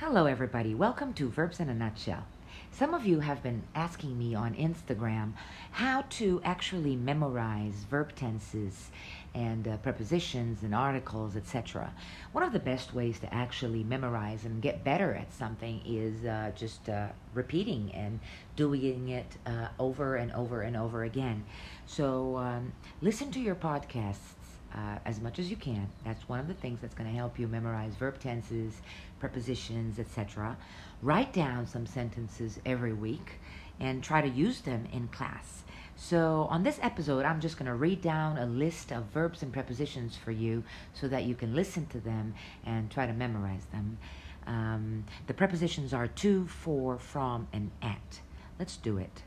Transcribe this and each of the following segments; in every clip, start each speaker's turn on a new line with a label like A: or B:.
A: Hello, everybody. Welcome to Verbs in a Nutshell. Some of you have been asking me on Instagram how to actually memorize verb tenses and uh, prepositions and articles, etc. One of the best ways to actually memorize and get better at something is uh, just uh, repeating and doing it uh, over and over and over again. So um, listen to your podcasts uh, as much as you can. That's one of the things that's going to help you memorize verb tenses, prepositions, etc. Write down some sentences every week and try to use them in class. So, on this episode, I'm just going to read down a list of verbs and prepositions for you so that you can listen to them and try to memorize them. Um, the prepositions are to, for, from, and at. Let's do it.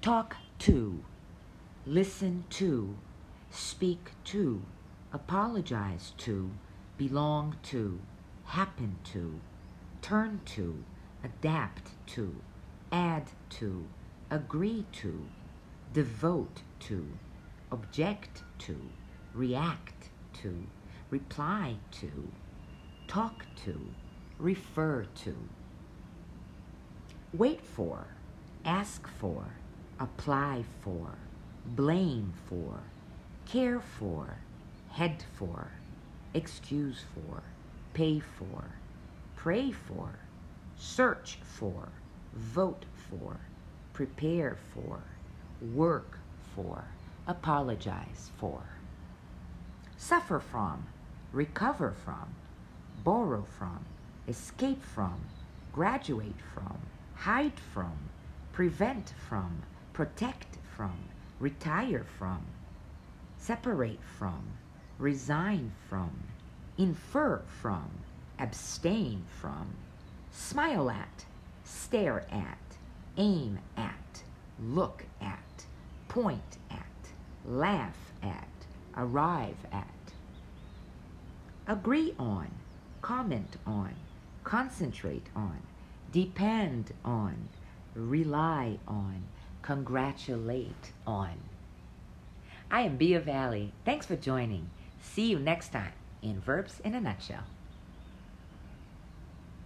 A: Talk to, listen to, speak to, apologize to, belong to, happen to, turn to, adapt to, add to, agree to, devote to, object to, react to, reply to, talk to, refer to. Wait for, ask for, apply for, blame for, care for, head for, excuse for, pay for, pray for, search for, vote for, prepare for, work for, apologize for, suffer from, recover from, borrow from, escape from, graduate from, hide from, prevent from, protect from, retire from, separate from, resign from, infer from, abstain from, smile at, stare at, aim at, look at, point at, laugh at, arrive at. Agree on, comment on, concentrate on, depend on, rely on, congratulate on. I am Bia Valley. Thanks for joining. See you next time in Verbs in a Nutshell.